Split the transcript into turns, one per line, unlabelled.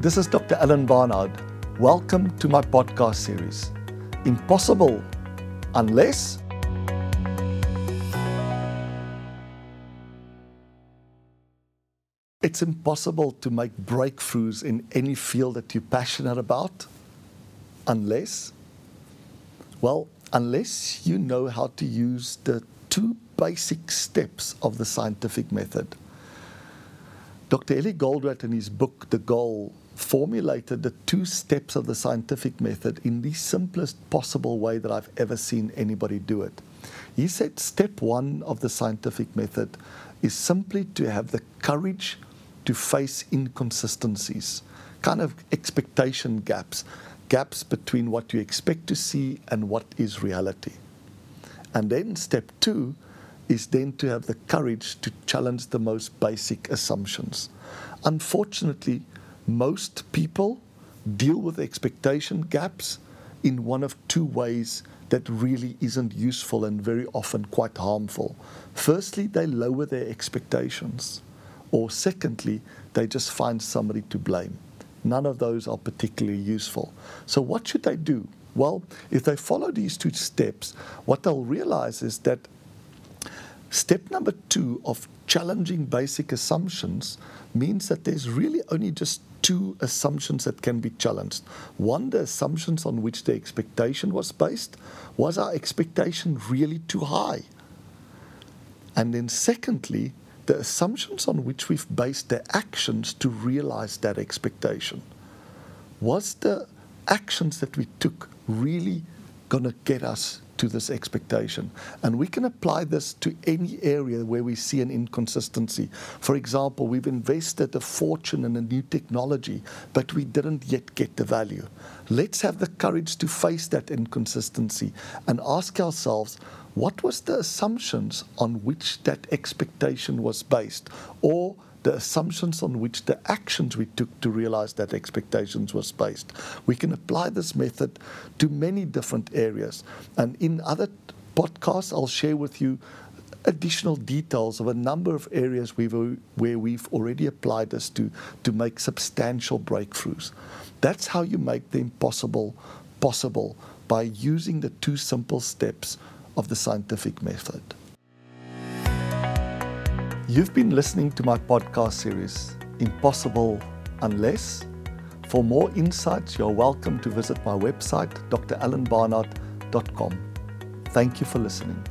This is Dr. Alan Barnard. Welcome to my podcast series. Impossible unless it's impossible to make breakthroughs in any field that you're passionate about unless well unless you know how to use the two basic steps of the scientific method. Dr. Eli Goldratt, in his book, The Goal, formulated the two steps of the scientific method in the simplest possible way that I've ever seen anybody do it. He said step one of the scientific method is simply to have the courage to face inconsistencies, kind of expectation gaps, gaps between what you expect to see and what is reality. And then step two is then to have the courage to challenge the most basic assumptions. Unfortunately, most people deal with expectation gaps in one of two ways that really isn't useful and very often quite harmful. Firstly, they lower their expectations, or secondly, they just find somebody to blame. None of those are particularly useful. So, what should they do? Well, if they follow these two steps, what they'll realize is that step number two of challenging basic assumptions means that there's really only just two assumptions that can be challenged. One, the assumptions on which the expectation was based. Was our expectation really too high? And then, secondly, the assumptions on which we've based the actions to realize that expectation. Was the actions that we took really going to get us to this expectation. And we can apply this to any area where we see an inconsistency. For example, we've invested a fortune in a new technology, but we didn't yet get the value. Let's have the courage to face that inconsistency and ask ourselves what was the assumptions on which that expectation was based? Or the assumptions on which the actions we took to realize that expectations was based. We can apply this method to many different areas. And in other podcasts, I'll share with you additional details of a number of areas we've, where we've already applied this to to make substantial breakthroughs. That's how you make the impossible possible by using the two simple steps of the scientific method. You've been listening to my podcast series, Impossible Unless. For more insights, you're welcome to visit my website, dralanbarnard.com. Thank you for listening.